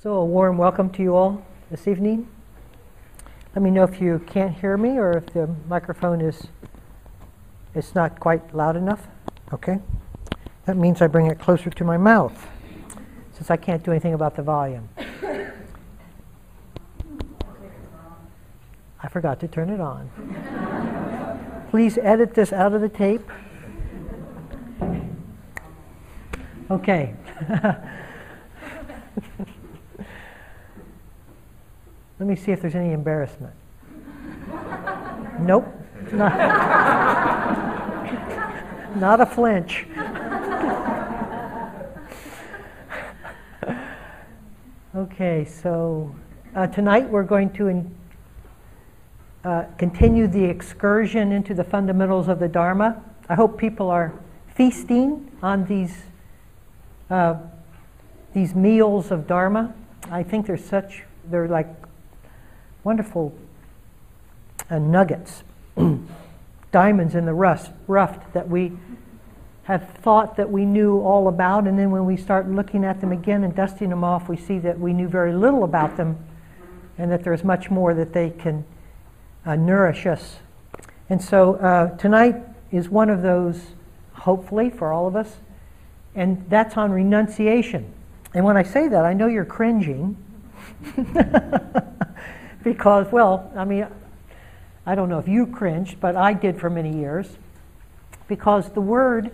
So, a warm welcome to you all this evening. Let me know if you can't hear me or if the microphone is it's not quite loud enough. Okay. That means I bring it closer to my mouth since I can't do anything about the volume. I forgot to turn it on. Please edit this out of the tape. Okay. Let me see if there's any embarrassment. nope. Not, not a flinch. okay, so uh, tonight we're going to in, uh, continue the excursion into the fundamentals of the Dharma. I hope people are feasting on these, uh, these meals of Dharma. I think they're such, they're like wonderful uh, nuggets, diamonds in the rust, rough that we have thought that we knew all about, and then when we start looking at them again and dusting them off, we see that we knew very little about them, and that there's much more that they can uh, nourish us. And so uh, tonight is one of those, hopefully, for all of us, and that's on renunciation. And when I say that, I know you're cringing. because, well, I mean, I don't know if you cringed, but I did for many years. Because the word,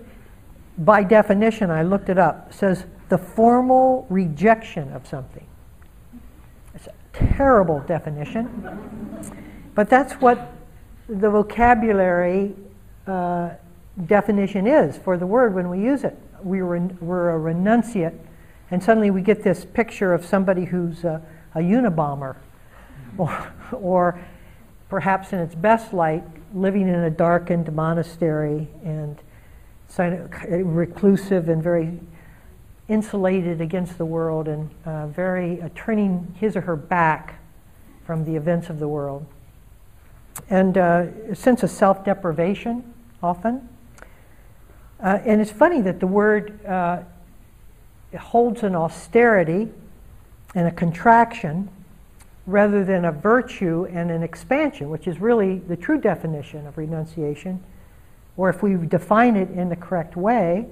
by definition, I looked it up, says the formal rejection of something. It's a terrible definition. But that's what the vocabulary uh, definition is for the word when we use it. We are we're a renunciate, and suddenly we get this picture of somebody who's a, a Unabomber or, perhaps in its best light, living in a darkened monastery and reclusive and very insulated against the world and uh, very uh, turning his or her back from the events of the world. And uh, a sense of self deprivation, often. Uh, and it's funny that the word uh, holds an austerity and a contraction rather than a virtue and an expansion, which is really the true definition of renunciation, or if we define it in the correct way,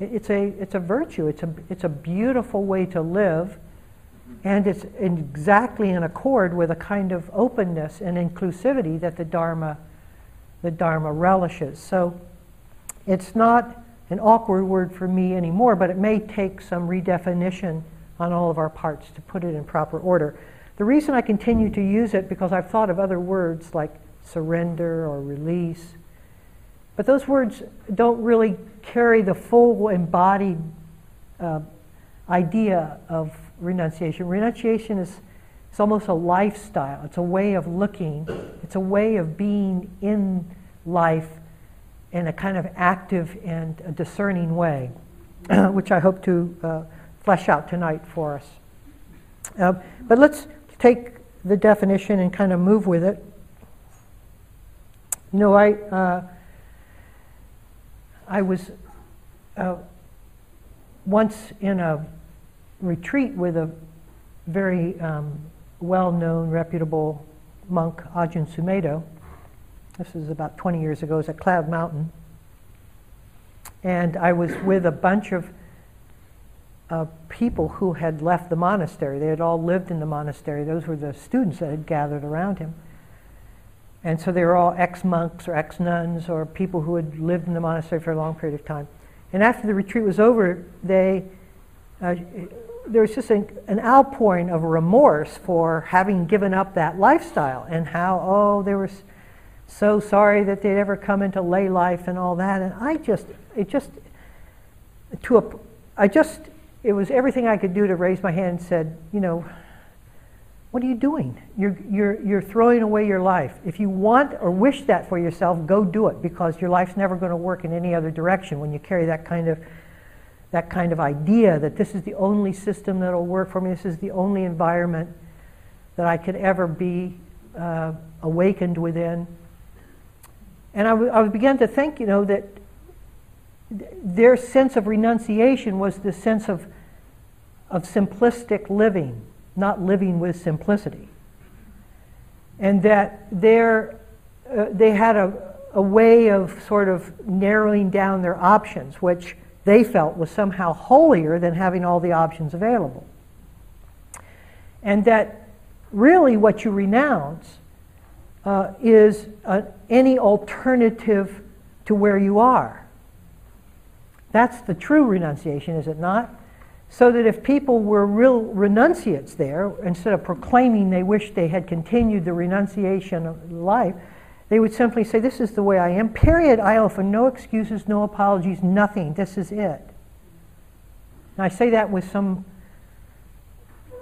it's a, it's a virtue. It's a, it's a beautiful way to live, and it's exactly in accord with a kind of openness and inclusivity that the Dharma, the Dharma relishes. So it's not an awkward word for me anymore, but it may take some redefinition on all of our parts to put it in proper order. The reason I continue to use it because I've thought of other words like surrender or release, but those words don't really carry the full embodied uh, idea of renunciation. Renunciation is it's almost a lifestyle. It's a way of looking. It's a way of being in life in a kind of active and discerning way, which I hope to uh, flesh out tonight for us. Uh, but let's take the definition and kind of move with it. You know, I, uh, I was uh, once in a retreat with a very um, well known, reputable monk, Ajahn Sumedho. This was about 20 years ago. It was at Cloud Mountain. And I was with a bunch of uh, people who had left the monastery. They had all lived in the monastery. Those were the students that had gathered around him. And so they were all ex monks or ex nuns or people who had lived in the monastery for a long period of time. And after the retreat was over, they, uh, there was just an, an outpouring of remorse for having given up that lifestyle and how, oh, they were so sorry that they'd ever come into lay life and all that. And I just, it just, to a, I just it was everything I could do to raise my hand and said, you know, what are you doing? You're, you're, you're throwing away your life. If you want or wish that for yourself, go do it because your life's never going to work in any other direction when you carry that kind of that kind of idea that this is the only system that'll work for me. This is the only environment that I could ever be uh, awakened within. And I, w- I began to think, you know, that their sense of renunciation was the sense of, of simplistic living. not living with simplicity. And that uh, they had a, a way of sort of narrowing down their options, which they felt was somehow holier than having all the options available. And that really what you renounce uh, is uh, any alternative to where you are. That's the true renunciation, is it not? So that if people were real renunciates there, instead of proclaiming they wish they had continued the renunciation of life, they would simply say, This is the way I am. Period. I offer no excuses, no apologies, nothing. This is it. And I say that with some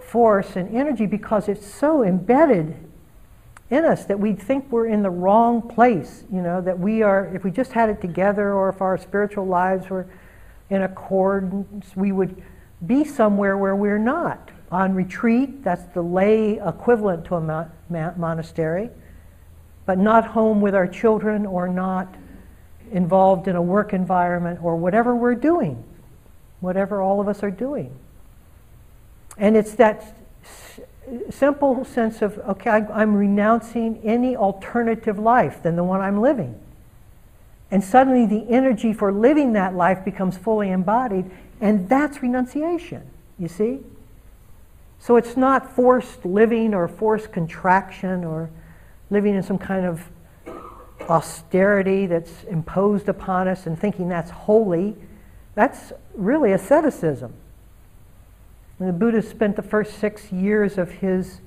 force and energy because it's so embedded in us that we think we're in the wrong place, you know, that we are, if we just had it together or if our spiritual lives were in accordance, we would be somewhere where we're not. On retreat, that's the lay equivalent to a mo- monastery, but not home with our children or not involved in a work environment or whatever we're doing, whatever all of us are doing. And it's that simple sense of, okay, I'm renouncing any alternative life than the one I'm living. And suddenly the energy for living that life becomes fully embodied, and that's renunciation, you see? So it's not forced living or forced contraction or living in some kind of austerity that's imposed upon us and thinking that's holy. That's really asceticism. And the Buddha spent the first six years of his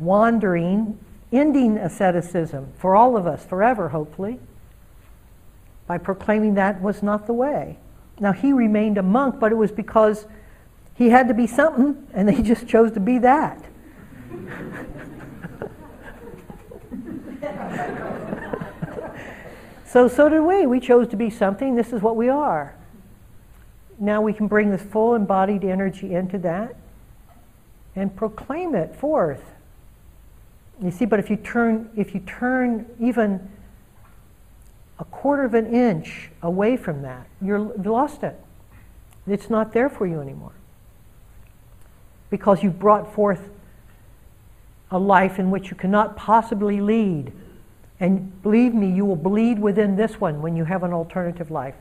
wandering ending asceticism for all of us, forever, hopefully, by proclaiming that was not the way. Now, he remained a monk, but it was because he had to be something, and he just chose to be that. so, so did we. We chose to be something. This is what we are now we can bring this full embodied energy into that and proclaim it forth. You see, but if you turn, if you turn even a quarter of an inch away from that, you're, you've lost it. It's not there for you anymore. Because you've brought forth a life in which you cannot possibly lead. And believe me, you will bleed within this one when you have an alternative life.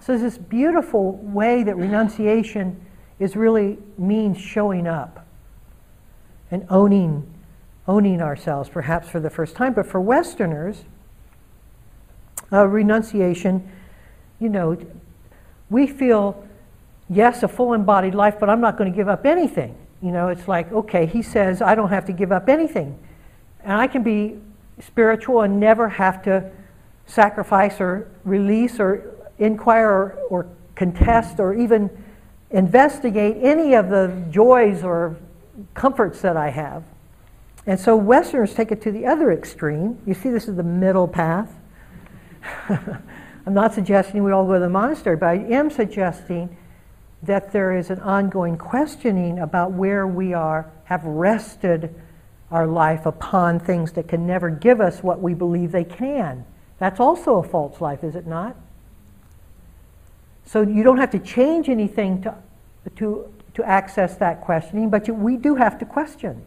So there's this beautiful way that renunciation is really means showing up and owning owning ourselves, perhaps for the first time. But for Westerners, uh, renunciation, you know, we feel, yes, a full embodied life, but I'm not going to give up anything. You know, it's like, okay, he says I don't have to give up anything. And I can be spiritual and never have to sacrifice or release or inquire or, or contest or even investigate any of the joys or comforts that I have. And so Westerners take it to the other extreme. You see, this is the middle path. I'm not suggesting we all go to the monastery, but I am suggesting that there is an ongoing questioning about where we are, have rested our life upon things that can never give us what we believe they can. That's also a false life, is it not? So you don't have to change anything to, to, to access that questioning, but you, we do have to question.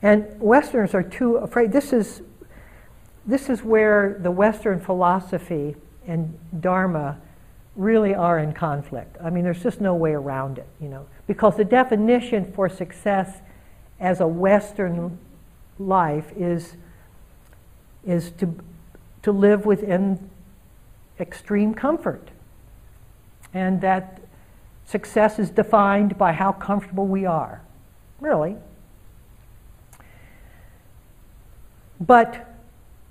And Westerners are too afraid. This is, this is where the Western philosophy and Dharma really are in conflict. I mean, there's just no way around it, you know, because the definition for success as a Western life is, is to, to live within extreme comfort and that success is defined by how comfortable we are. Really. But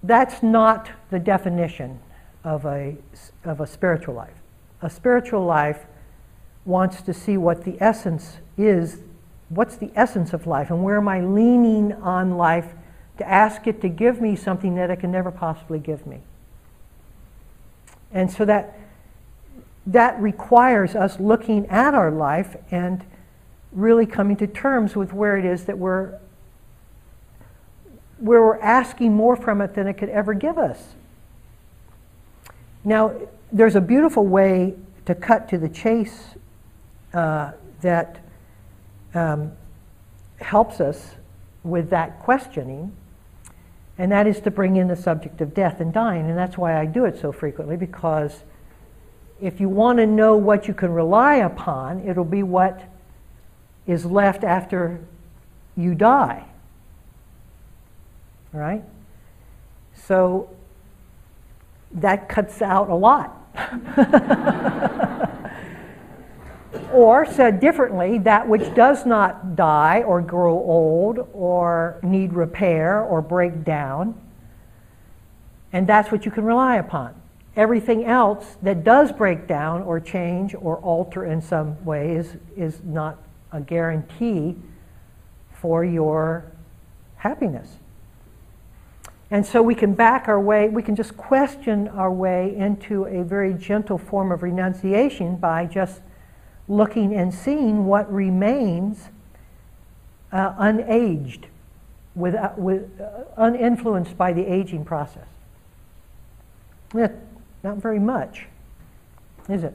that's not the definition of a, of a spiritual life. A spiritual life wants to see what the essence is. What's the essence of life? And where am I leaning on life to ask it to give me something that it can never possibly give me? And so that that requires us looking at our life and really coming to terms with where it is that we're where we're asking more from it than it could ever give us. Now, there's a beautiful way to cut to the chase uh, that um, helps us with that questioning, and that is to bring in the subject of death and dying. And that's why I do it so frequently, because if you want to know what you can rely upon, it'll be what is left after you die. Right? So that cuts out a lot. or, said differently, that which does not die or grow old or need repair or break down. And that's what you can rely upon. Everything else that does break down or change or alter in some way is, is not a guarantee for your happiness. And so we can back our way, we can just question our way into a very gentle form of renunciation by just looking and seeing what remains uh, unaged, with, uh, with, uh, uninfluenced by the aging process. Yeah, not very much, is it?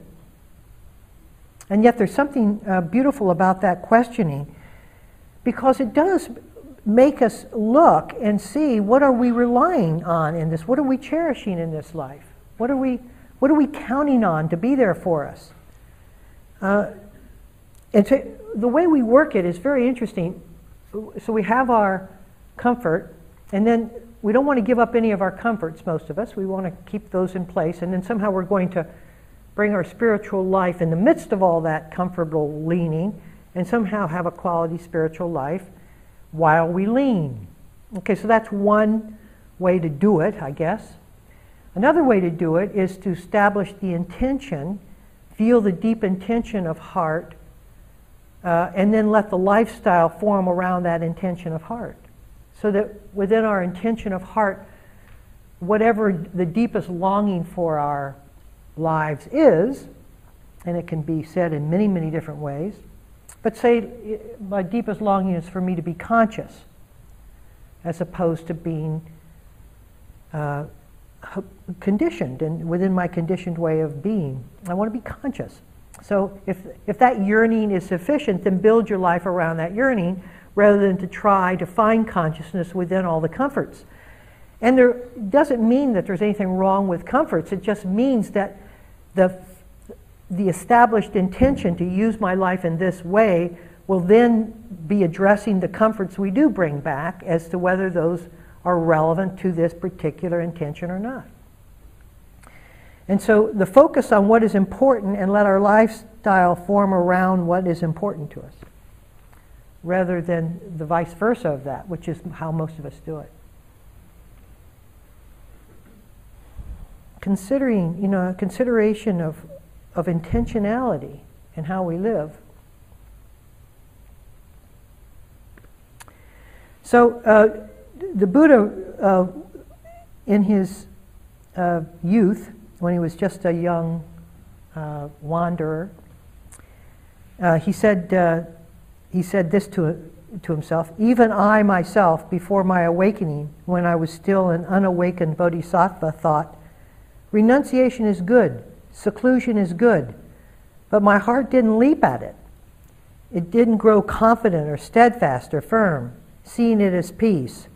And yet there's something uh, beautiful about that questioning because it does make us look and see what are we relying on in this? What are we cherishing in this life? What are we, what are we counting on to be there for us? Uh, and to, the way we work it is very interesting. So we have our comfort, and then we don't want to give up any of our comforts, most of us. We want to keep those in place, and then somehow we're going to bring our spiritual life in the midst of all that comfortable leaning and somehow have a quality spiritual life while we lean. Okay, so that's one way to do it, I guess. Another way to do it is to establish the intention, feel the deep intention of heart, uh, and then let the lifestyle form around that intention of heart. So that within our intention of heart, whatever the deepest longing for our lives is, and it can be said in many, many different ways, but say, my deepest longing is for me to be conscious as opposed to being uh, conditioned and within my conditioned way of being. I want to be conscious. So if, if that yearning is sufficient, then build your life around that yearning rather than to try to find consciousness within all the comforts. And there doesn't mean that there's anything wrong with comforts. It just means that the the established intention to use my life in this way will then be addressing the comforts we do bring back as to whether those are relevant to this particular intention or not. And so the focus on what is important and let our lifestyle form around what is important to us rather than the vice versa of that, which is how most of us do it. Considering, you know, consideration of of intentionality in how we live. So, uh, the Buddha, uh, in his uh, youth, when he was just a young uh, wanderer, uh, he said, uh, he said this to, to himself Even I myself, before my awakening, when I was still an unawakened bodhisattva, thought, renunciation is good Seclusion is good, but my heart didn't leap at it. It didn't grow confident or steadfast or firm, seeing it as peace.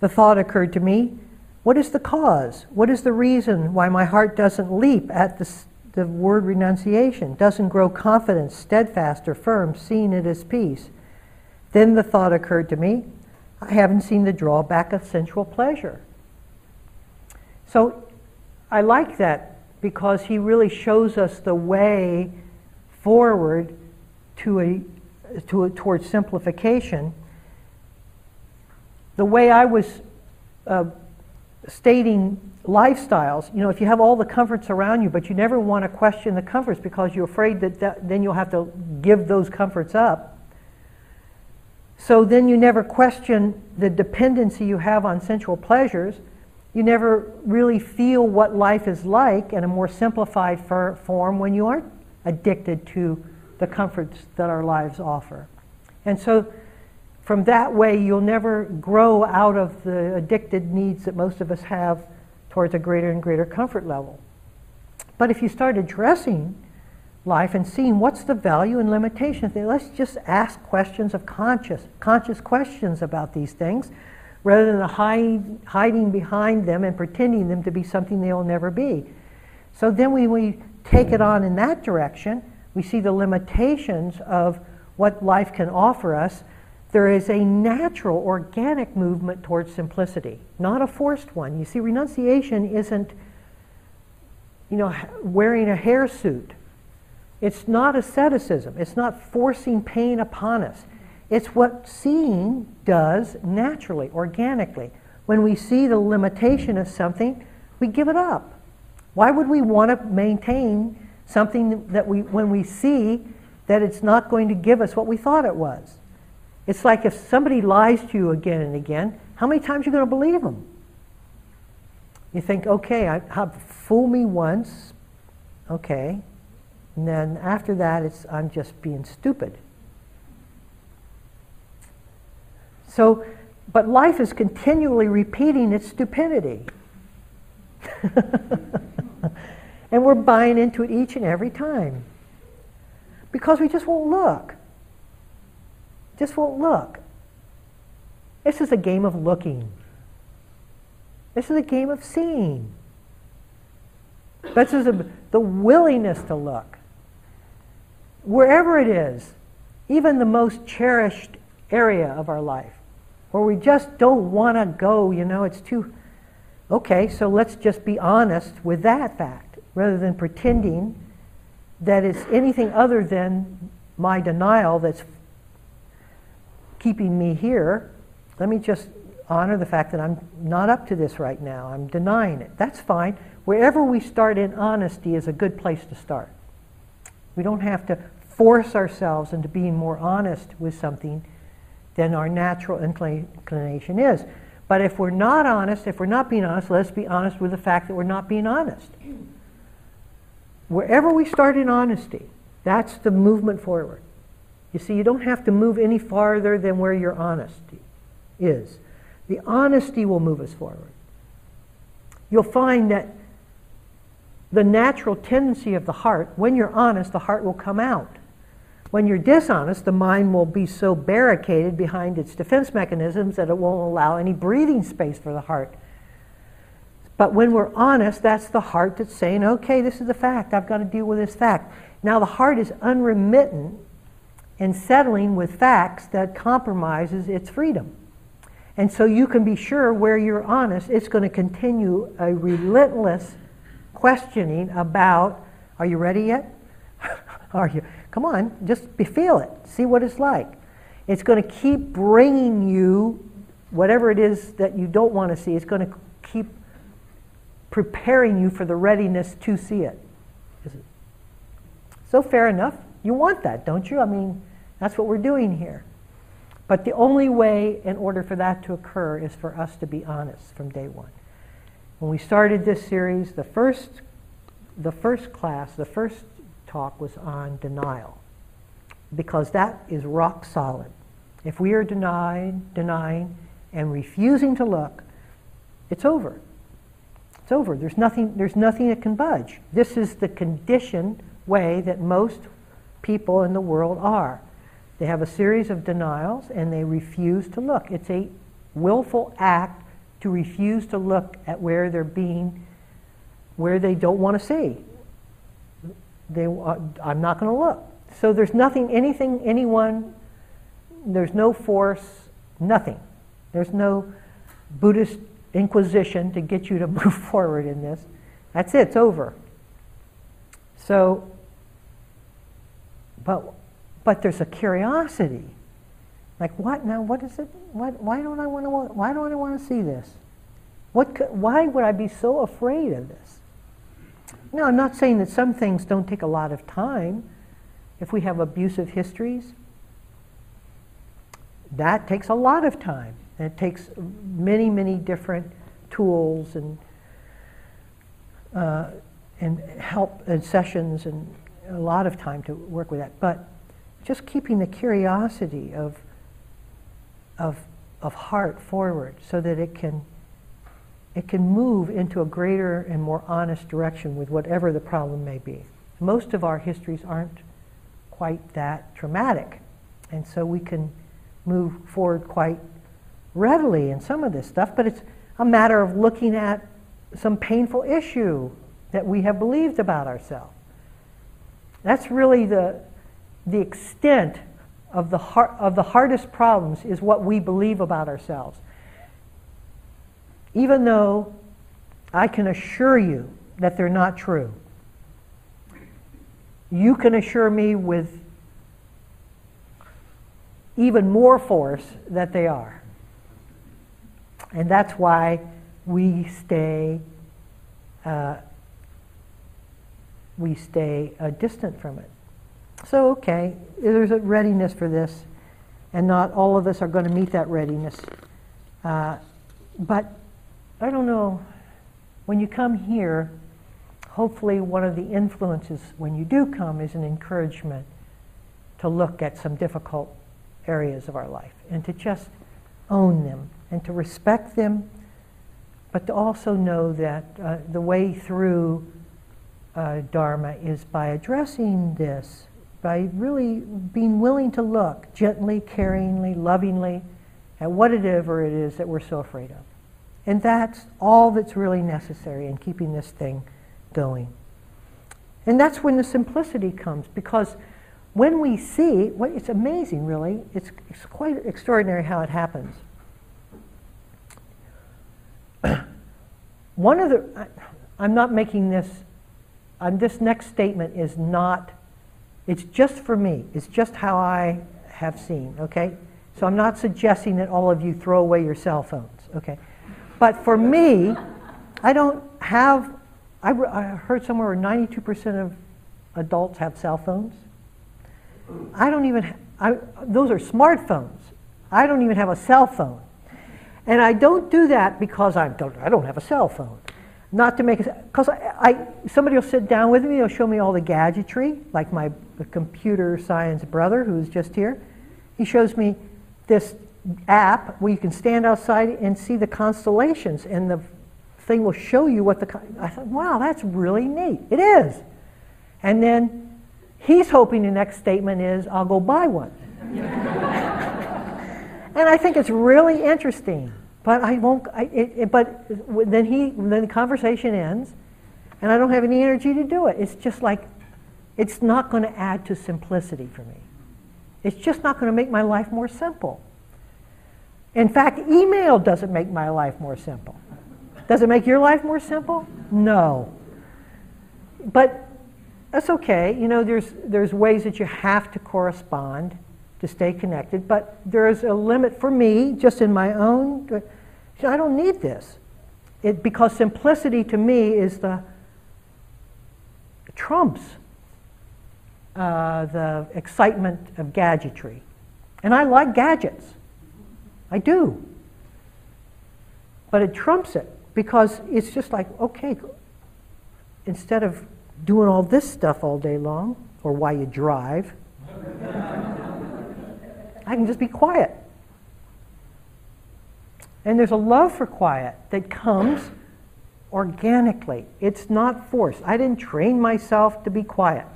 The thought occurred to me what is the cause? What is the reason why my heart doesn't leap at the, the word renunciation, doesn't grow confident, steadfast, or firm, seeing it as peace? Then the thought occurred to me I haven't seen the drawback of sensual pleasure. So I like that because he really shows us the way forward to a, to a, towards simplification. The way I was uh, stating lifestyles, you know, if you have all the comforts around you, but you never want to question the comforts because you're afraid that, that then you'll have to give those comforts up. So then you never question the dependency you have on sensual pleasures you never really feel what life is like in a more simplified form when you aren't addicted to the comforts that our lives offer. And so, from that way, you'll never grow out of the addicted needs that most of us have towards a greater and greater comfort level. But if you start addressing life and seeing what's the value and limitation. Let's just ask questions of conscious, conscious questions about these things rather than hide, hiding behind them and pretending them to be something they'll never be. So then when we take it on in that direction, we see the limitations of what life can offer us. There is a natural, organic movement towards simplicity, not a forced one. You see, renunciation isn't, you know, wearing a hair suit it's not asceticism. It's not forcing pain upon us. It's what seeing does naturally, organically. When we see the limitation of something, we give it up. Why would we want to maintain something that we, when we see that it's not going to give us what we thought it was? It's like if somebody lies to you again and again, how many times are you going to believe them? You think, okay, I, have fool me once, okay, and then after that, it's, I'm just being stupid. So, but life is continually repeating its stupidity. and we're buying into it each and every time. Because we just won't look. Just won't look. This is a game of looking. This is a game of seeing. This is a, the willingness to look wherever it is, even the most cherished area of our life, where we just don't want to go, you know, it's too. Okay, so let's just be honest with that fact rather than pretending that it's anything other than my denial that's keeping me here. Let me just honor the fact that I'm not up to this right now. I'm denying it. That's fine. Wherever we start in honesty is a good place to start. We don't have to force ourselves into being more honest with something than our natural inclination is. But if we're not honest, if we're not being honest, let's be honest with the fact that we're not being honest. Wherever we start in honesty, that's the movement forward. You see, you don't have to move any farther than where your honesty is. The honesty will move us forward. You'll find that the natural tendency of the heart, when you're honest, the heart will come out. When you're dishonest, the mind will be so barricaded behind its defense mechanisms that it won't allow any breathing space for the heart. But when we're honest, that's the heart that's saying, okay, this is the fact. I've got to deal with this fact. Now, the heart is unremittent in settling with facts that compromises its freedom. And so you can be sure where you're honest, it's going to continue a relentless questioning about are you ready yet? are you? Come on, just feel it. See what it's like. It's going to keep bringing you whatever it is that you don't want to see. It's going to keep preparing you for the readiness to see it. So fair enough. You want that, don't you? I mean, that's what we're doing here. But the only way in order for that to occur is for us to be honest from day one. When we started this series, the first, the first class, the first talk was on denial, because that is rock solid. If we are denied, denying, and refusing to look, it's over. It's over. There's nothing, there's nothing that can budge. This is the conditioned way that most people in the world are. They have a series of denials and they refuse to look. It's a willful act to refuse to look at where they're being, where they don't want to see they, uh, I'm not going to look. So there's nothing, anything, anyone, there's no force, nothing. There's no Buddhist inquisition to get you to move forward in this. That's it, it's over. So, but, but there's a curiosity. Like what now? What is it? Why, why don't I want to? Why don't I want to see this? What? Why would I be so afraid of this? No, I'm not saying that some things don't take a lot of time. If we have abusive histories, that takes a lot of time. It takes many, many different tools and uh, and help and sessions and a lot of time to work with that. But just keeping the curiosity of of of heart forward so that it can it can move into a greater and more honest direction with whatever the problem may be. Most of our histories aren't quite that traumatic. And so we can move forward quite readily in some of this stuff, but it's a matter of looking at some painful issue that we have believed about ourselves. That's really the, the extent of the, har- of the hardest problems is what we believe about ourselves. Even though I can assure you that they're not true, you can assure me with even more force that they are. And that's why we stay uh, we stay uh, distant from it. So, okay, there's a readiness for this, and not all of us are going to meet that readiness. Uh, but I don't know, when you come here, hopefully one of the influences when you do come is an encouragement to look at some difficult areas of our life and to just own them and to respect them, but to also know that uh, the way through uh, Dharma is by addressing this, by really being willing to look gently, caringly, lovingly at whatever it is that we're so afraid of. And that's all that's really necessary in keeping this thing going. And that's when the simplicity comes, because when we see, well, it's amazing, really. It's, it's quite extraordinary how it happens. One of the, I, am not making this, um, this next statement is not, it's just for me. It's just how I have seen, okay? So I'm not suggesting that all of you throw away your cell phones, okay? But for me, I don't have, I, I heard somewhere 92% of adults have cell phones. I don't even, I, those are smartphones. I don't even have a cell phone. And I don't do that because I don't, I don't have a cell phone. Not to make it, because I, I, somebody will sit down with me, they'll show me all the gadgetry, like my computer science brother who's just here. He shows me this app where you can stand outside and see the constellations, and the thing will show you what the. I thought, wow, that's really neat. It is. And then He's hoping the next statement is, I'll go buy one. and I think it's really interesting. But I won't, I, it, it, but then he, then the conversation ends, and I don't have any energy to do it. It's just like, it's not going to add to simplicity for me. It's just not going to make my life more simple. In fact, email doesn't make my life more simple. Does it make your life more simple? No. But that's okay. You know, there's, there's ways that you have to correspond to stay connected, but there's a limit for me, just in my own. I don't need this. It, because simplicity to me is the trumps uh, the excitement of gadgetry. And I like gadgets. I do. But it trumps it because it's just like, okay, instead of doing all this stuff all day long or while you drive. I can just be quiet. And there's a love for quiet that comes organically. It's not forced. I didn't train myself to be quiet.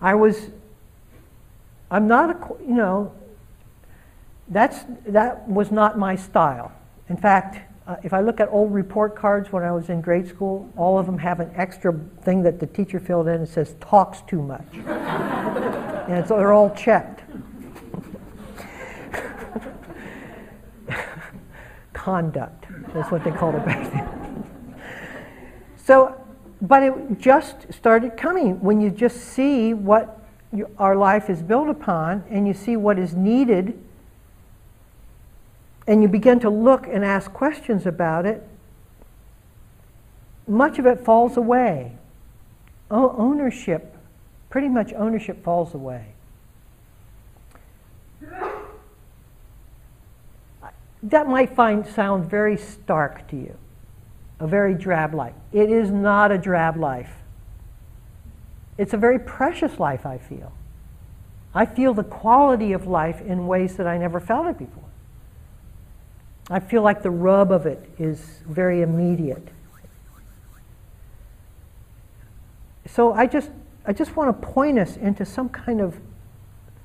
I was, I'm not a, you know, that's, that was not my style. In fact, uh, if I look at old report cards when I was in grade school, all of them have an extra thing that the teacher filled in that says talks too much. and so they're all checked. Conduct, that's what they called it back then. so, but it just started coming when you just see what you, our life is built upon and you see what is needed and you begin to look and ask questions about it, much of it falls away. O- ownership, pretty much ownership falls away. That might find sound very stark to you, a very drab life. It is not a drab life. It's a very precious life, I feel. I feel the quality of life in ways that I never felt it before. I feel like the rub of it is very immediate. So I just, I just want to point us into some kind of,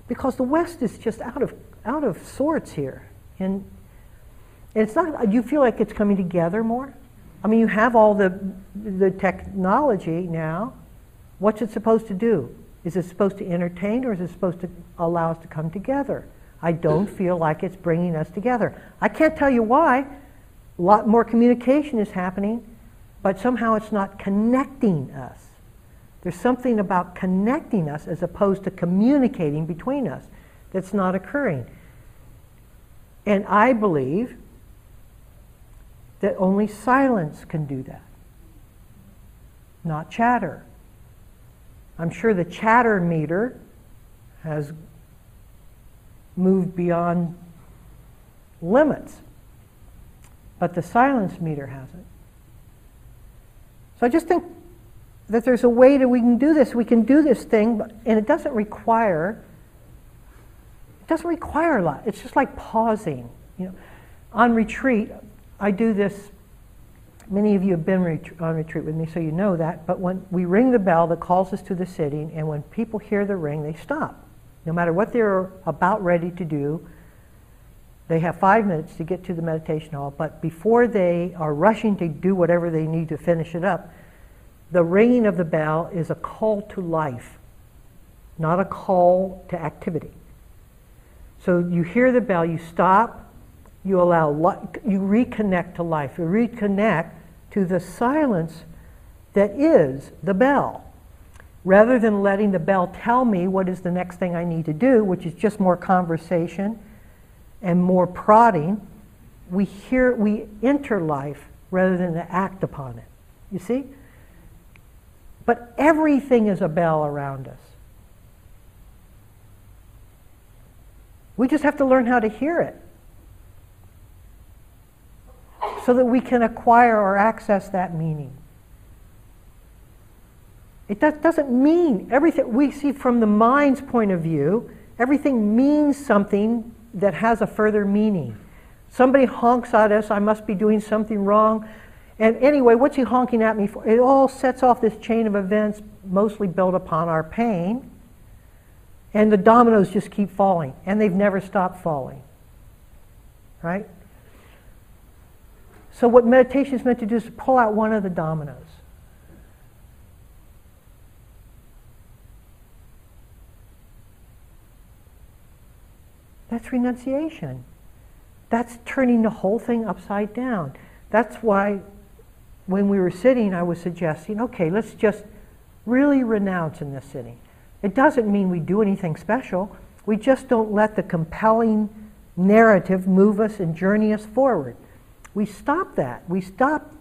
because the West is just out of, out of sorts here. And it's not, you feel like it's coming together more? I mean, you have all the, the technology now. What's it supposed to do? Is it supposed to entertain or is it supposed to allow us to come together? I don't feel like it's bringing us together. I can't tell you why. A lot more communication is happening, but somehow it's not connecting us. There's something about connecting us as opposed to communicating between us that's not occurring. And I believe that only silence can do that, not chatter. I'm sure the chatter meter has moved beyond limits, but the silence meter hasn't. So I just think that there's a way that we can do this. We can do this thing, and it doesn't require it doesn't require a lot. It's just like pausing. You know, on retreat, I do this. Many of you have been ret- on retreat with me, so you know that. But when we ring the bell that calls us to the sitting, and when people hear the ring, they stop. No matter what they're about ready to do, they have five minutes to get to the meditation hall. But before they are rushing to do whatever they need to finish it up, the ringing of the bell is a call to life, not a call to activity. So you hear the bell, you stop, you allow, you reconnect to life, you reconnect to the silence that is the bell. Rather than letting the bell tell me what is the next thing I need to do, which is just more conversation and more prodding, we hear, we enter life rather than to act upon it. You see? But everything is a bell around us. We just have to learn how to hear it so that we can acquire or access that meaning. It doesn't mean everything we see from the mind's point of view, everything means something that has a further meaning. Somebody honks at us, I must be doing something wrong. And anyway, what's he honking at me for? It all sets off this chain of events, mostly built upon our pain. And the dominoes just keep falling, and they've never stopped falling. Right? So, what meditation is meant to do is to pull out one of the dominoes. That's renunciation. That's turning the whole thing upside down. That's why when we were sitting, I was suggesting, okay, let's just really renounce in this sitting. It doesn't mean we do anything special. We just don't let the compelling narrative move us and journey us forward. We stop that. We stop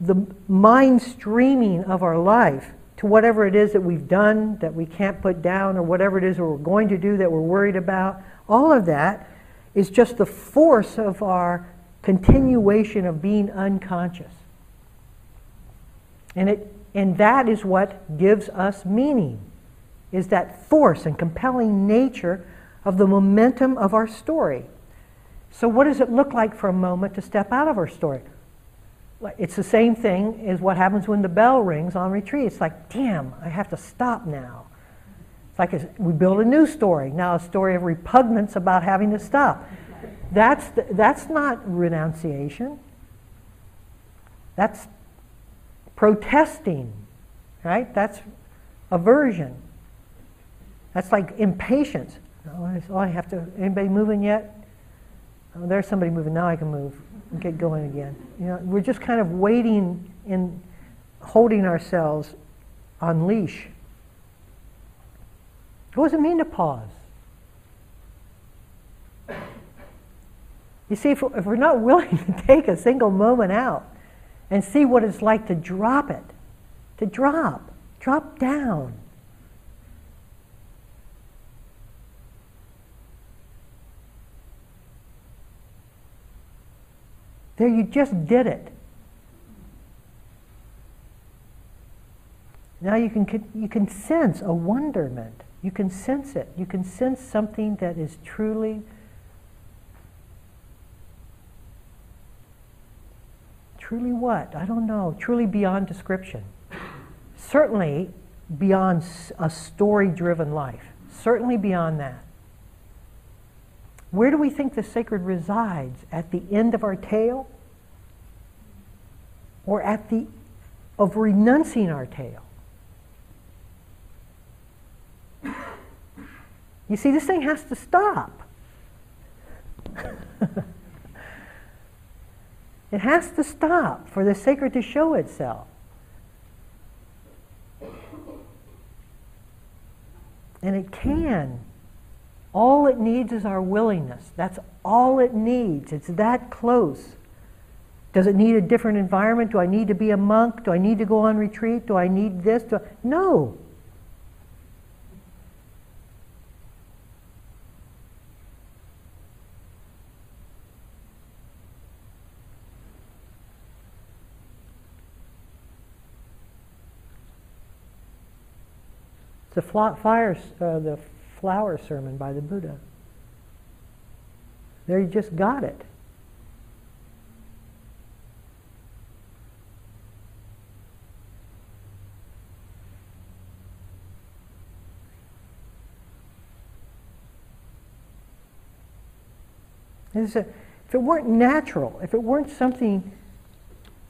the mind streaming of our life to whatever it is that we've done that we can't put down or whatever it is that we're going to do that we're worried about. All of that is just the force of our continuation of being unconscious. And, it, and that is what gives us meaning, is that force and compelling nature of the momentum of our story. So what does it look like for a moment to step out of our story? It's the same thing as what happens when the bell rings on retreat. It's like, damn, I have to stop now. It's like a, we build a new story, now a story of repugnance about having to stop. That's, the, that's not renunciation. That's protesting, right? That's aversion. That's like impatience. Oh, oh I have to, anybody moving yet? Oh, there's somebody moving. Now I can move get going again. You know, we're just kind of waiting and holding ourselves on leash. What does it mean to pause? You see, if, if we're not willing to take a single moment out and see what it's like to drop it, to drop, drop down. There, you just did it. Now you can, you can sense a wonderment. You can sense it. You can sense something that is truly Truly what? I don't know. Truly beyond description. Certainly, beyond a story driven life, certainly beyond that. Where do we think the sacred resides? At the end of our tale? Or at the of renouncing our tale? You see, this thing has to stop. it has to stop for the sacred to show itself. And it can. All it needs is our willingness. That's all it needs. It's that close. Does it need a different environment? Do I need to be a monk? Do I need to go on retreat? Do I need this? I... No. the fire, uh, the flower sermon by the Buddha. There you just got it. If it weren't natural, if it weren't something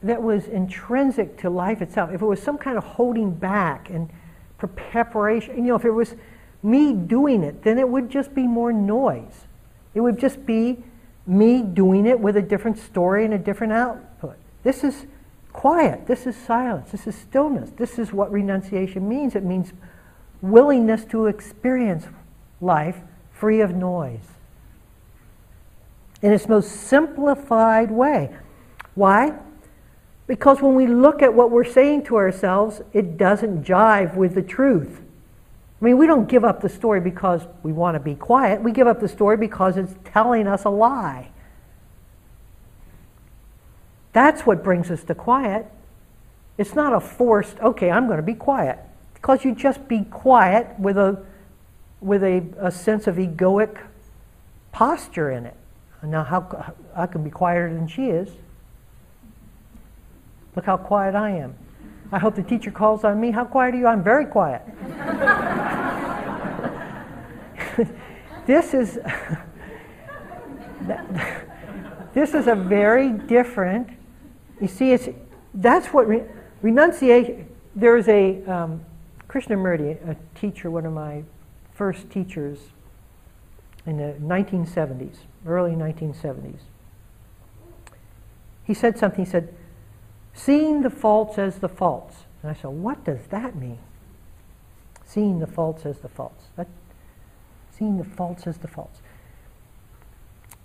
that was intrinsic to life itself, if it was some kind of holding back and preparation. You know, if it was me doing it, then it would just be more noise. It would just be me doing it with a different story and a different output. This is quiet. This is silence. This is stillness. This is what renunciation means. It means willingness to experience life free of noise in its most simplified way. Why? Because when we look at what we're saying to ourselves, it doesn't jive with the truth. I mean, we don't give up the story because we want to be quiet. We give up the story because it's telling us a lie. That's what brings us to quiet. It's not a forced, okay, I'm going to be quiet. Because you just be quiet with a, with a, a sense of egoic posture in it. Now, how, I can be quieter than she is. Look how quiet I am. I hope the teacher calls on me. How quiet are you? I'm very quiet. this is this is a very different. You see, it's that's what re, renunciation. There's a um, Krishnamurti, a teacher, one of my first teachers in the 1970s, early 1970s. He said something. He said Seeing the faults as the faults. And I said, what does that mean? Seeing the faults as the faults. That, seeing the faults as the faults.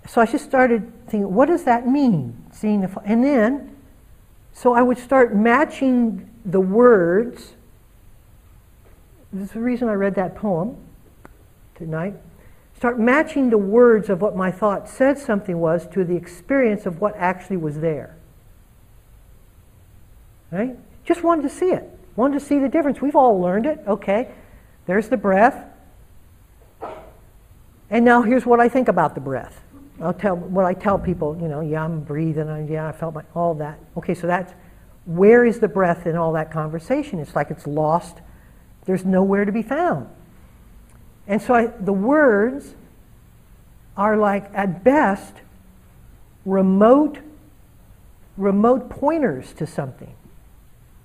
So I just started thinking, what does that mean? Seeing the fa-? and then, so I would start matching the words. This is the reason I read that poem tonight. Start matching the words of what my thought said something was to the experience of what actually was there. Right? Just wanted to see it. Wanted to see the difference. We've all learned it. Okay. There's the breath. And now here's what I think about the breath. I'll tell what I tell people, you know, yeah, I'm breathing, and yeah, I felt my, all that. Okay, so that's where is the breath in all that conversation? It's like it's lost. There's nowhere to be found. And so I, the words are like, at best, remote, remote pointers to something.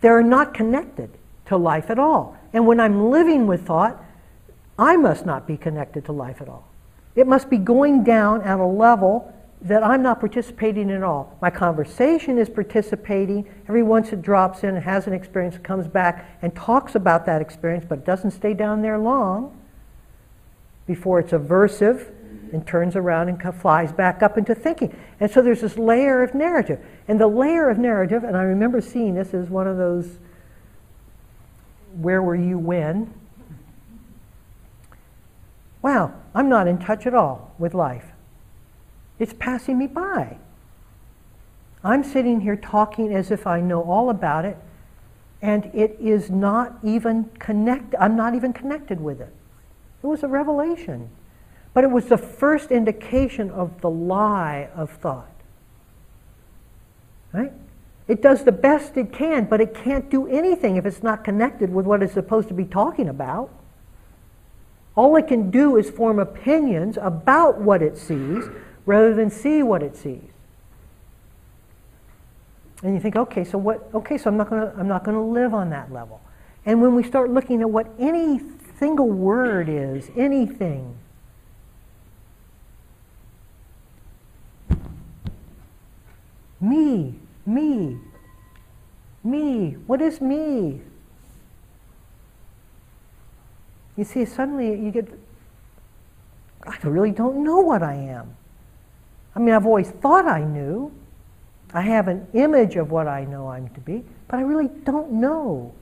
They're not connected to life at all. And when I'm living with thought, I must not be connected to life at all. It must be going down at a level that I'm not participating in at all. My conversation is participating. Every once it drops in has an experience, comes back and talks about that experience, but it doesn't stay down there long before it's aversive and turns around and flies back up into thinking. And so there's this layer of narrative. And the layer of narrative, and I remember seeing this as one of those where were you when? Wow, I'm not in touch at all with life. It's passing me by. I'm sitting here talking as if I know all about it, and it is not even connected. I'm not even connected with it. It was a revelation. But it was the first indication of the lie of thought. Right? It does the best it can, but it can't do anything if it's not connected with what it's supposed to be talking about. All it can do is form opinions about what it sees rather than see what it sees. And you think, okay, so what? Okay, so I'm not to I'm not to live on that level. And when we start looking at what any single word is, anything, me, me, me, what is me? You see, suddenly you get, I really don't know what I am. I mean, I've always thought I knew. I have an image of what I know I'm to be, but I really don't know.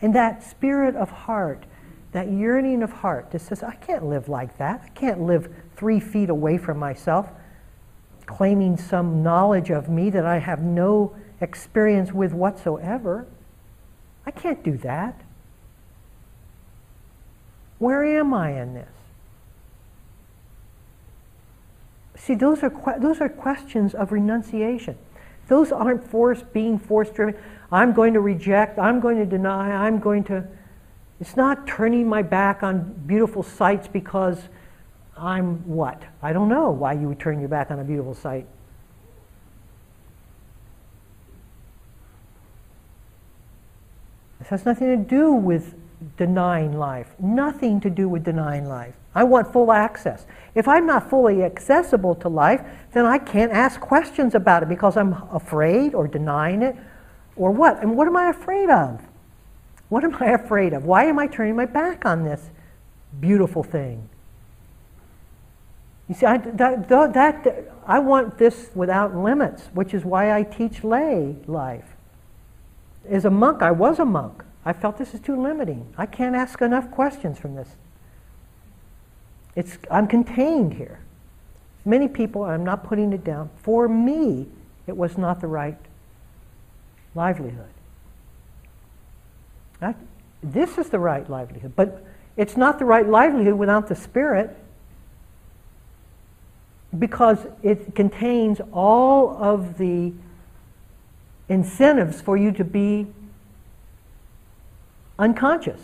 And that spirit of heart, that yearning of heart that says, I can't live like that. I can't live three feet away from myself, claiming some knowledge of me that I have no experience with whatsoever. I can't do that. Where am I in this? See, those are, those are questions of renunciation. Those aren't force being force driven. I'm going to reject, I'm going to deny, I'm going to. It's not turning my back on beautiful sights because I'm what? I don't know why you would turn your back on a beautiful sight. This has nothing to do with denying life. Nothing to do with denying life. I want full access. If I'm not fully accessible to life, then I can't ask questions about it because I'm afraid or denying it or what? And what am I afraid of? What am I afraid of? Why am I turning my back on this beautiful thing? You see, I, that, that, I want this without limits, which is why I teach lay life. As a monk, I was a monk. I felt this is too limiting. I can't ask enough questions from this. It's, I'm contained here. Many people, I'm not putting it down, for me, it was not the right livelihood. That, this is the right livelihood, but it's not the right livelihood without the Spirit because it contains all of the incentives for you to be unconscious.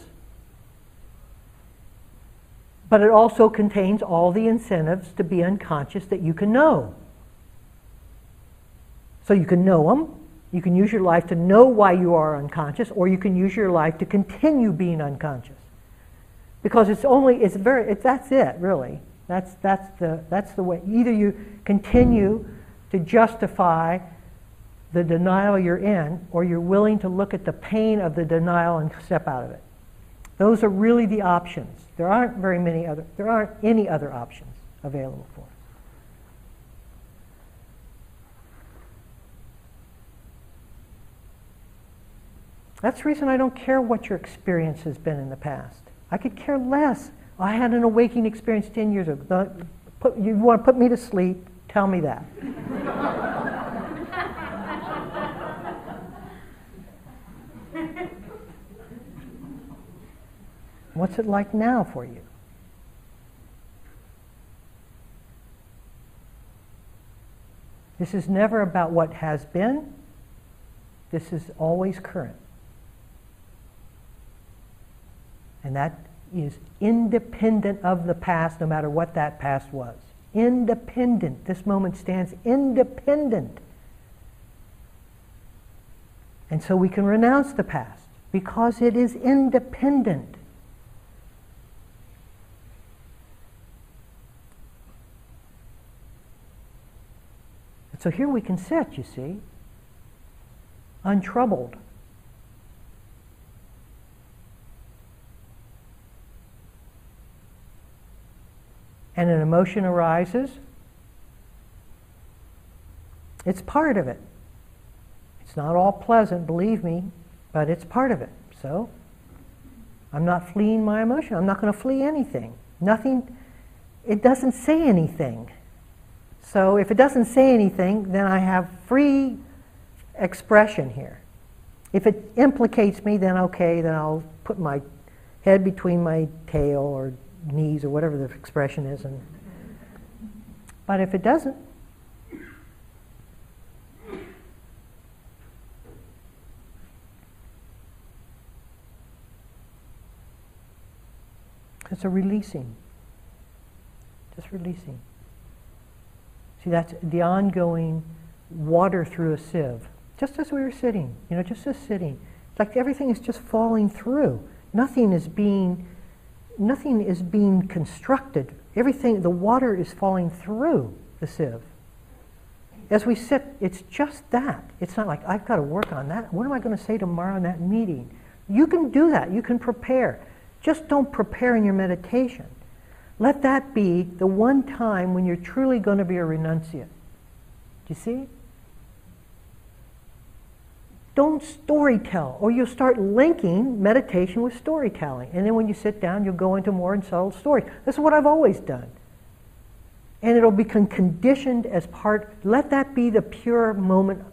But it also contains all the incentives to be unconscious that you can know. So you can know them, you can use your life to know why you are unconscious, or you can use your life to continue being unconscious. Because it's only, it's very, that's it, really. That's, that's, the, that's the way. Either you continue to justify the denial you're in, or you're willing to look at the pain of the denial and step out of it. Those are really the options. There aren't very many other, there aren't any other options available for us. That's the reason I don't care what your experience has been in the past. I could care less. I had an awakening experience 10 years ago. Put, you want to put me to sleep? Tell me that. What's it like now for you? This is never about what has been. This is always current. And that is independent of the past, no matter what that past was. Independent. This moment stands independent. And so we can renounce the past because it is independent. So here we can sit, you see, untroubled. And an emotion arises, it's part of it. It's not all pleasant, believe me, but it's part of it. So I'm not fleeing my emotion. I'm not going to flee anything. Nothing, it doesn't say anything. So if it doesn't say anything, then I have free expression here. If it implicates me, then okay, then I'll put my head between my tail or knees or whatever the expression is. And, but if it doesn't, it's a releasing. Just releasing. See, that's the ongoing water through a sieve. Just as we were sitting, you know, just as sitting. It's like everything is just falling through. Nothing is being nothing is being constructed. Everything the water is falling through the sieve. As we sit, it's just that. It's not like I've got to work on that. What am I going to say tomorrow in that meeting? You can do that. You can prepare. Just don't prepare in your meditation. Let that be the one time when you're truly going to be a renunciate. Do you see? Don't storytell, or you'll start linking meditation with storytelling. And then when you sit down, you'll go into more and subtle stories. This is what I've always done. And it'll become conditioned as part, let that be the pure moment.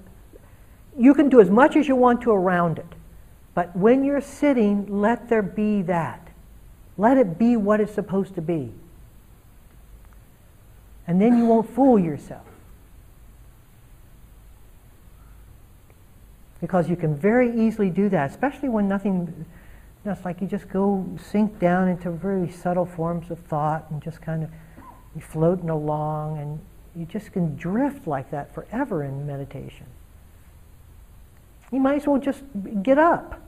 You can do as much as you want to around it. But when you're sitting, let there be that. Let it be what it's supposed to be. And then you won't fool yourself. Because you can very easily do that, especially when nothing, you know, it's like you just go sink down into very subtle forms of thought and just kind of you're floating along and you just can drift like that forever in meditation. You might as well just get up.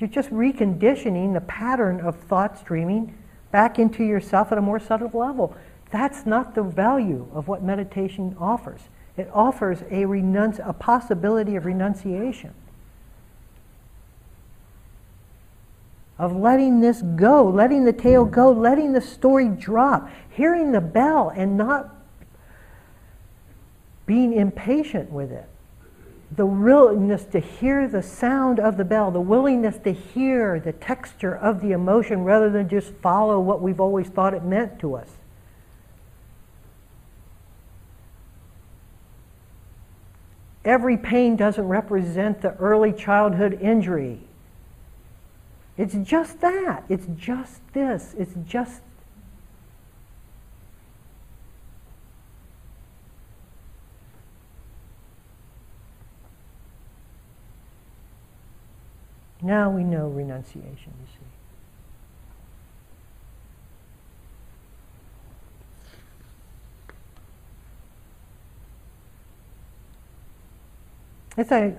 You're just reconditioning the pattern of thought streaming back into yourself at a more subtle level. That's not the value of what meditation offers. It offers a, renunci- a possibility of renunciation. Of letting this go, letting the tale go, letting the story drop, hearing the bell and not being impatient with it. The willingness to hear the sound of the bell, the willingness to hear the texture of the emotion rather than just follow what we've always thought it meant to us. Every pain doesn't represent the early childhood injury. It's just that. It's just this. It's just. Now we know renunciation, you see. It's a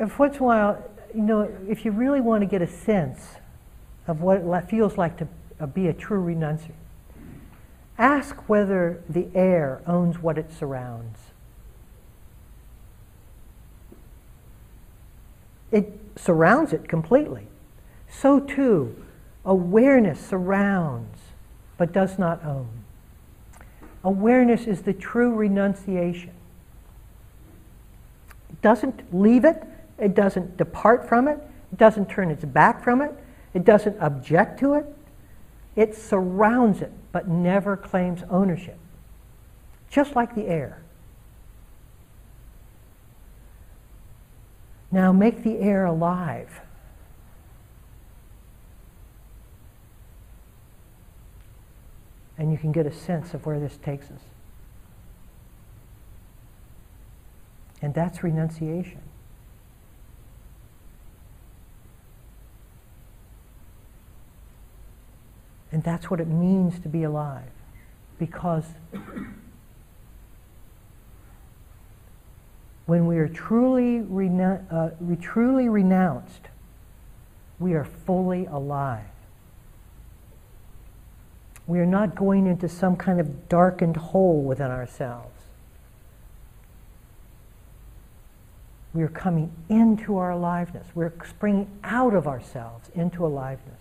if once in a while, you know, if you really want to get a sense of what it feels like to be a true renunciant, ask whether the air owns what it surrounds. It surrounds it completely. So too, awareness surrounds but does not own. Awareness is the true renunciation. It doesn't leave it, it doesn't depart from it, it doesn't turn its back from it, it doesn't object to it. It surrounds it, but never claims ownership. Just like the air. Now make the air alive. and you can get a sense of where this takes us. And that's renunciation. And that's what it means to be alive. Because when we are truly, reno- uh, we truly renounced, we are fully alive. We are not going into some kind of darkened hole within ourselves. We are coming into our aliveness. We're springing out of ourselves into aliveness.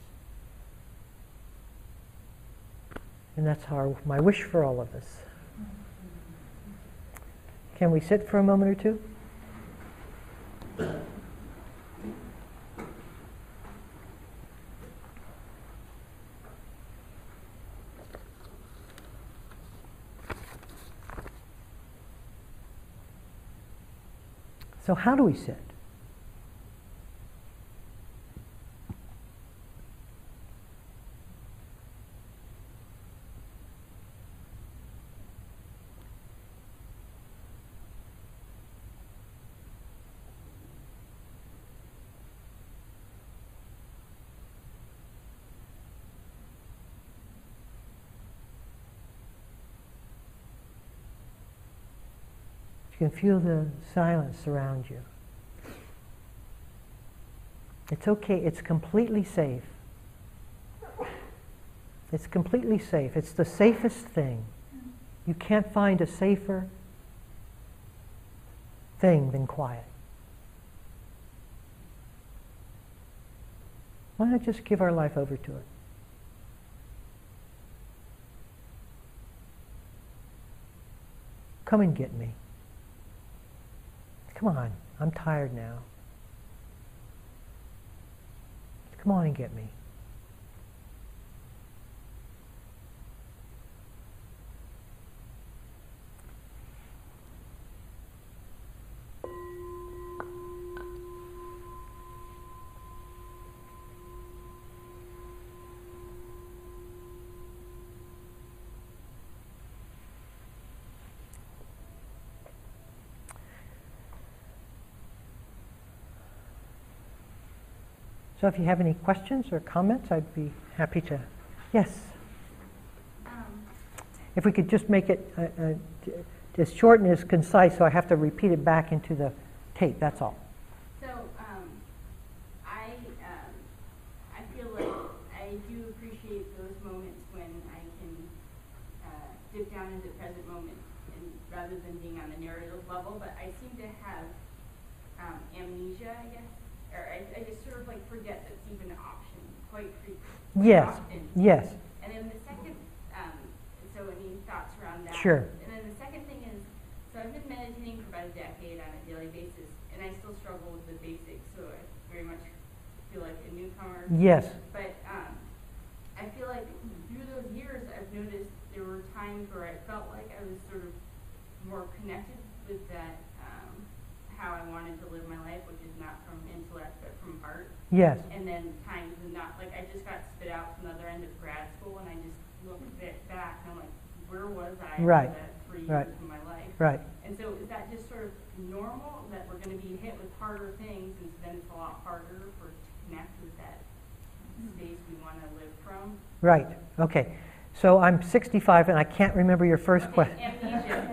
And that's our, my wish for all of us. Can we sit for a moment or two? So, how do we sit? You can feel the silence around you. It's okay, it's completely safe. It's completely safe. It's the safest thing. You can't find a safer thing than quiet. Why not just give our life over to it? Come and get me. Come on, I'm tired now. Come on and get me. So if you have any questions or comments, I'd be happy to. Yes? Um, if we could just make it uh, uh, as short and as concise, so I have to repeat it back into the tape, that's all. So um, I, um, I feel like I do appreciate those moments when I can uh, dip down into the present moment and rather than being on the narrative level, but I seem to have um, amnesia, I guess or I, I just sort of like forget that's even an option quite frequently. Yes. Often. Yes. And then the second, um, so any thoughts around that? Sure. And then the second thing is, so I've been meditating for about a decade on a daily basis, and I still struggle with the basics, so I very much feel like a newcomer. Yes. But um, I feel like through those years, I've noticed there were times where I felt like I was sort of more connected with that um, how I wanted to live my life, which is not from intellect but from heart. Yes. And then times when not like I just got spit out from the other end of grad school, and I just look back and I'm like, where was I right. for that three right. years of my life? Right. And so is that just sort of normal that we're going to be hit with harder things, and then it's a lot harder for to connect with that space we want to live from? Right. Okay. So I'm 65 and I can't remember your first okay, question. Amnesia.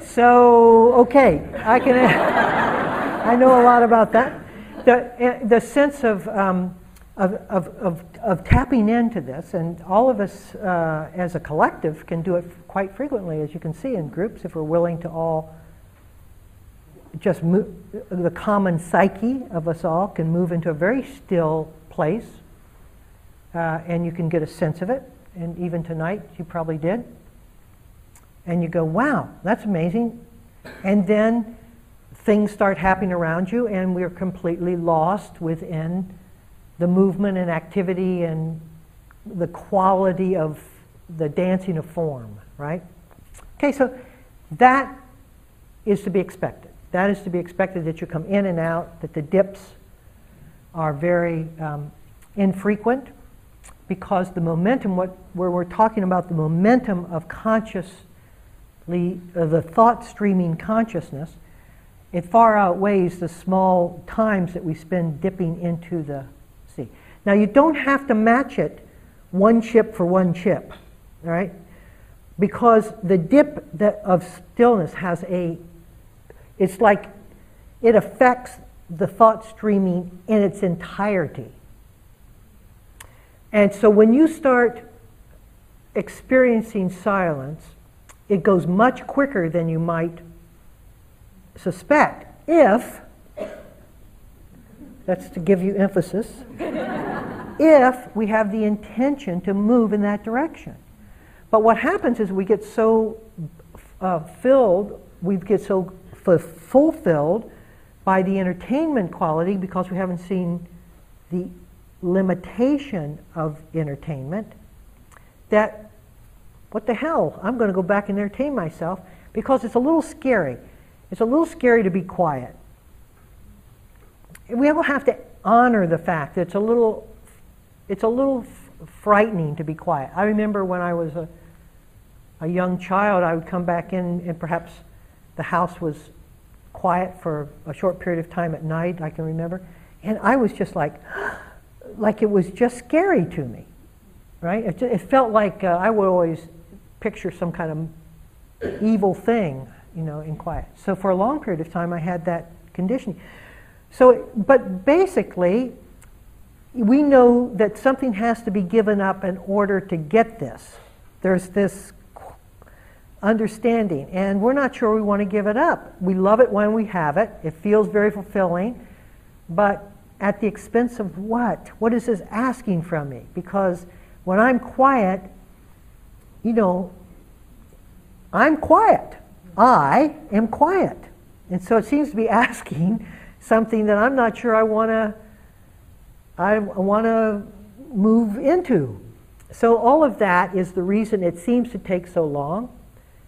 so, okay, I can, I know a lot about that. The, eh, the sense of, um, of, of, of, of, tapping into this, and all of us uh, as a collective can do it quite frequently, as you can see in groups, if we're willing to all just move, the common psyche of us all can move into a very still place, uh, and you can get a sense of it. And even tonight, you probably did. And you go, wow, that's amazing. And then things start happening around you, and we're completely lost within the movement and activity and the quality of the dancing of form, right? Okay, so that is to be expected. That is to be expected that you come in and out, that the dips are very um, infrequent because the momentum, what, where we're talking about the momentum of consciously, uh, the thought streaming consciousness, it far outweighs the small times that we spend dipping into the sea. Now, you don't have to match it one chip for one chip, right? Because the dip of stillness has a, it's like it affects the thought streaming in its entirety. And so when you start experiencing silence, it goes much quicker than you might suspect if, that's to give you emphasis, if we have the intention to move in that direction. But what happens is we get so uh, filled, we get so f- fulfilled by the entertainment quality because we haven't seen the limitation of entertainment that, what the hell, I'm going to go back and entertain myself because it's a little scary. It's a little scary to be quiet. We will have to honor the fact that it's a little, it's a little frightening to be quiet. I remember when I was a, a young child, I would come back in and perhaps the house was quiet for a short period of time at night, I can remember. And I was just like, like it was just scary to me, right? It, it felt like uh, I would always picture some kind of evil thing, you know, in quiet. So for a long period of time, I had that conditioning. So, but basically, we know that something has to be given up in order to get this. There's this understanding, and we're not sure we want to give it up. We love it when we have it, it feels very fulfilling, but at the expense of what? What is this asking from me? Because when I'm quiet, you know, I'm quiet. I am quiet. And so it seems to be asking something that I'm not sure I want to I want to move into. So all of that is the reason it seems to take so long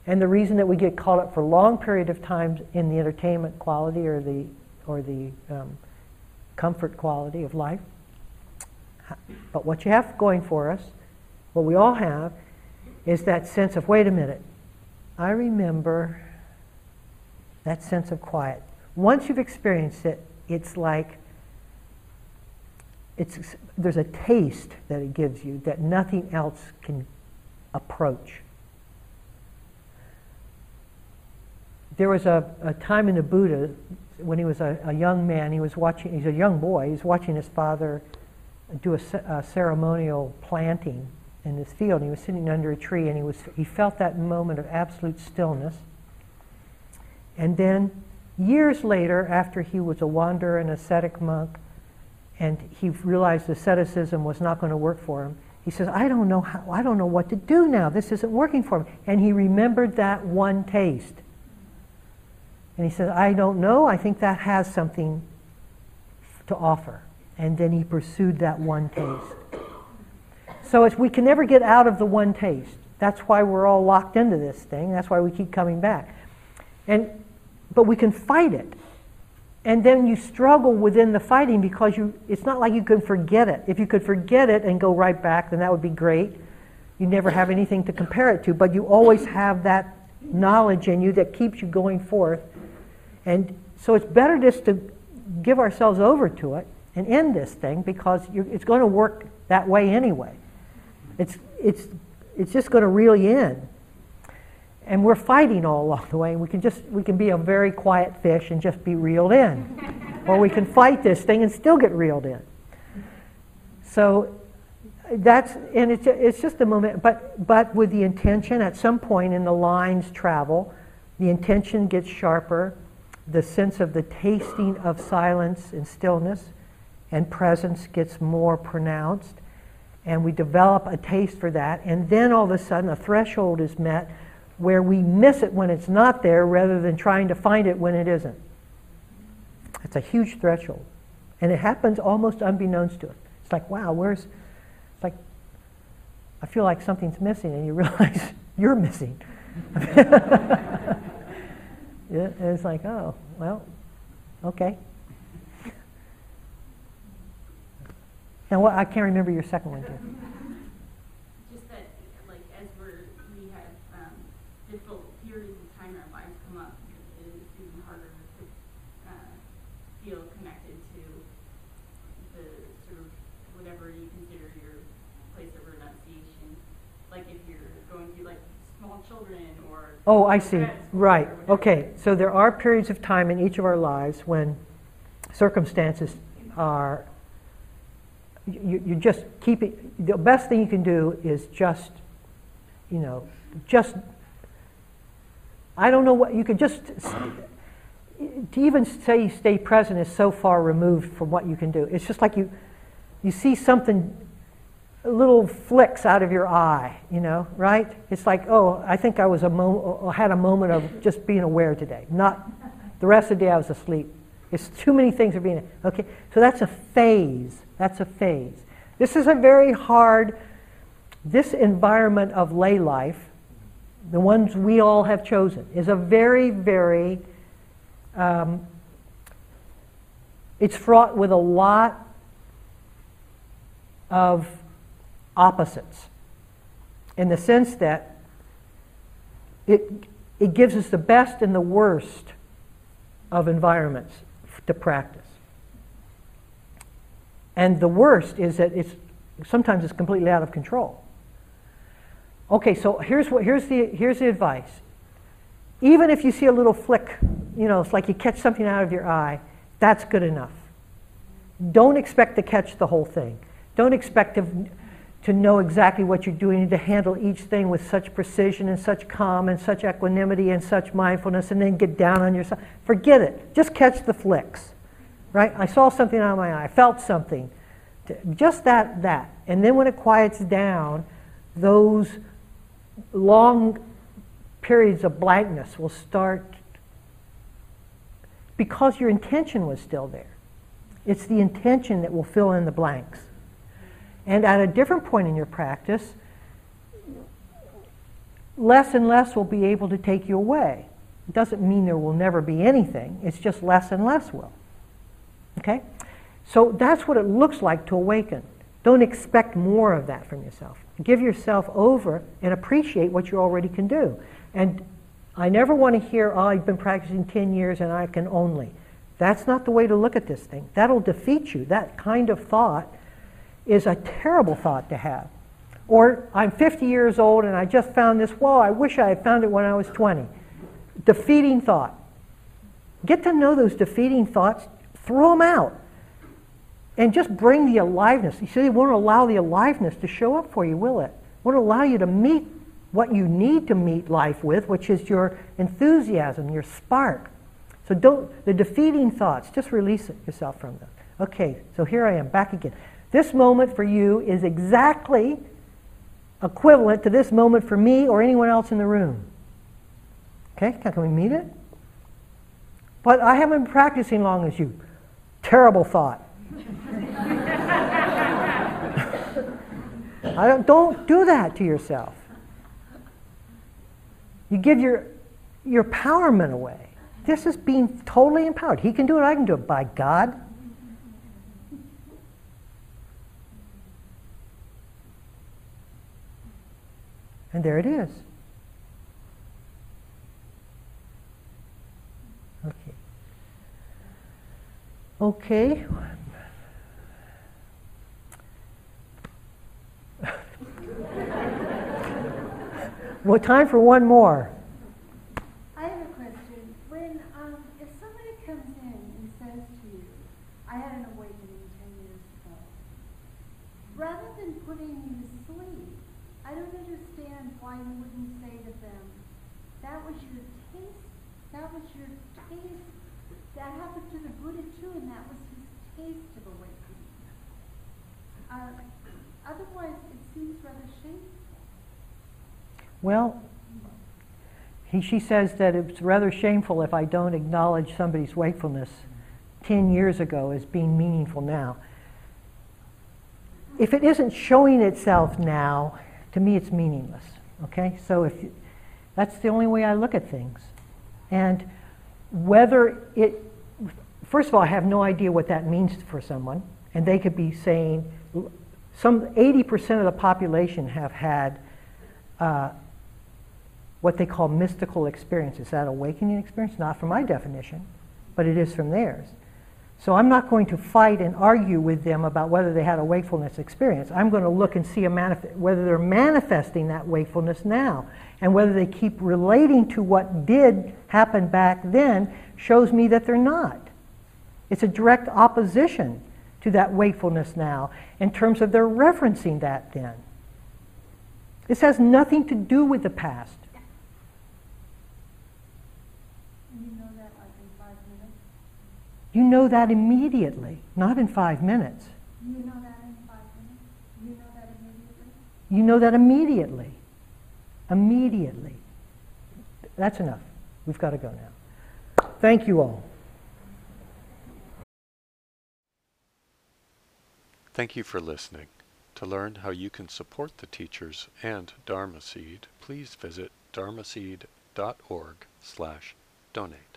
and the reason that we get caught up for long period of time in the entertainment quality or the or the um, comfort quality of life. But what you have going for us, what we all have, is that sense of wait a minute, I remember that sense of quiet. Once you've experienced it, it's like it's, there's a taste that it gives you that nothing else can approach. There was a, a time in the Buddha when he was a, a, young man, he was watching, he's a young boy, he's watching his father do a, a ceremonial planting in this field. He was sitting under a tree and he, was, he felt that moment of absolute stillness. And then years later, after he was a wanderer and ascetic monk, and he realized asceticism was not going to work for him, he says, I don't know how, I don't know what to do now. This isn't working for me. And he remembered that one taste. And he said, I don't know. I think that has something to offer. And then he pursued that one taste. So it's, we can never get out of the one taste. That's why we're all locked into this thing. That's why we keep coming back. And, but we can fight it. And then you struggle within the fighting because you, it's not like you can forget it. If you could forget it and go right back, then that would be great. You never have anything to compare it to, but you always have that knowledge in you that keeps you going forth. And so it's better just to give ourselves over to it and end this thing because it's going to work that way anyway. It's, it's, it's just going to reel you in and we're fighting all along the way. And we can just we can be a very quiet fish and just be reeled in, or we can fight this thing and still get reeled in. So that's and it's it's just a moment, but but with the intention at some point in the lines travel, the intention gets sharper, the sense of the tasting of silence and stillness and presence gets more pronounced, and we develop a taste for that, and then all of a sudden a threshold is met where we miss it when it's not there rather than trying to find it when it isn't. It's a huge threshold. And it happens almost unbeknownst to us. It's like, wow, where's, it's like, I feel like something's missing, and you realize you're missing. yeah, it's like, oh, well, okay. And what, I can't remember your second one, too. Just that, like, as we're, we have um, difficult periods of time in our lives come up, it is even harder to uh, feel connected to the sort of whatever you consider your place of renunciation. Like, if you're going through, like, small children or. Oh, I see. Right. Okay. So there are periods of time in each of our lives when circumstances are, you, you just keep it, the best thing you can do is just, you know, just, I don't know what, you could just, to even say stay present is so far removed from what you can do. It's just like you, you see something a little flicks out of your eye, you know, right? It's like, oh, I think I was a mo- had a moment of just being aware today. Not the rest of the day I was asleep. It's too many things are being okay. So that's a phase. That's a phase. This is a very hard. This environment of lay life, the ones we all have chosen, is a very, very. Um, it's fraught with a lot of opposites in the sense that it, it gives us the best and the worst of environments to practice. And the worst is that it's sometimes it's completely out of control. Okay, so here's what here's the here's the advice. Even if you see a little flick, you know, it's like you catch something out of your eye, that's good enough. Don't expect to catch the whole thing. Don't expect to, to know exactly what you're doing and to handle each thing with such precision and such calm and such equanimity and such mindfulness and then get down on yourself. Forget it. Just catch the flicks. Right? I saw something out of my eye. I felt something. Just that, that. And then when it quiets down, those long periods of blankness will start because your intention was still there. It's the intention that will fill in the blanks. And at a different point in your practice, less and less will be able to take you away. It doesn't mean there will never be anything, it's just less and less will. Okay? So that's what it looks like to awaken. Don't expect more of that from yourself. Give yourself over and appreciate what you already can do. And I never want to hear, oh, I've been practicing 10 years and I can only. That's not the way to look at this thing. That'll defeat you. That kind of thought is a terrible thought to have. Or I'm 50 years old and I just found this, whoa, I wish I had found it when I was 20. Defeating thought. Get to know those defeating thoughts, throw them out, and just bring the aliveness. You see, it won't allow the aliveness to show up for you, will it? It won't allow you to meet what you need to meet life with, which is your enthusiasm, your spark. So don't, the defeating thoughts, just release yourself from them. Okay, so here I am, back again. This moment for you is exactly equivalent to this moment for me or anyone else in the room. Okay, can we meet it? But I haven't been practicing long as you. Terrible thought. I don't, don't do that to yourself. You give your, your empowerment away. This is being totally empowered. He can do it, I can do it. By God. And there it is. Okay. Okay. well, time for one more. I have a question. When, um, if somebody comes in and says to you, I had an awakening 10 years ago, rather than putting you to sleep, I don't understand why you wouldn't say to them, that was your taste, that was your taste. That happened to the Buddha too, and that was his taste of awakening. Uh, otherwise, it seems rather shameful. Well, he, she says that it's rather shameful if I don't acknowledge somebody's wakefulness 10 years ago as being meaningful now. If it isn't showing itself now, to me it's meaningless. Okay? So if that's the only way I look at things. And whether it first of all, I have no idea what that means for someone, and they could be saying some 80% of the population have had uh, what they call mystical experiences. Is that awakening experience? Not from my definition, but it is from theirs. So I'm not going to fight and argue with them about whether they had a wakefulness experience. I'm going to look and see manif- whether they're manifesting that wakefulness now. And whether they keep relating to what did happen back then shows me that they're not. It's a direct opposition to that wakefulness now in terms of their referencing that then. This has nothing to do with the past. You know that in five minutes? You know that immediately, not in five minutes. You know that in five minutes? You know that immediately? You know that immediately. Immediately. That's enough. We've got to go now. Thank you all. Thank you for listening. To learn how you can support the teachers and Dharma Seed, please visit dharmaseed.org slash donate.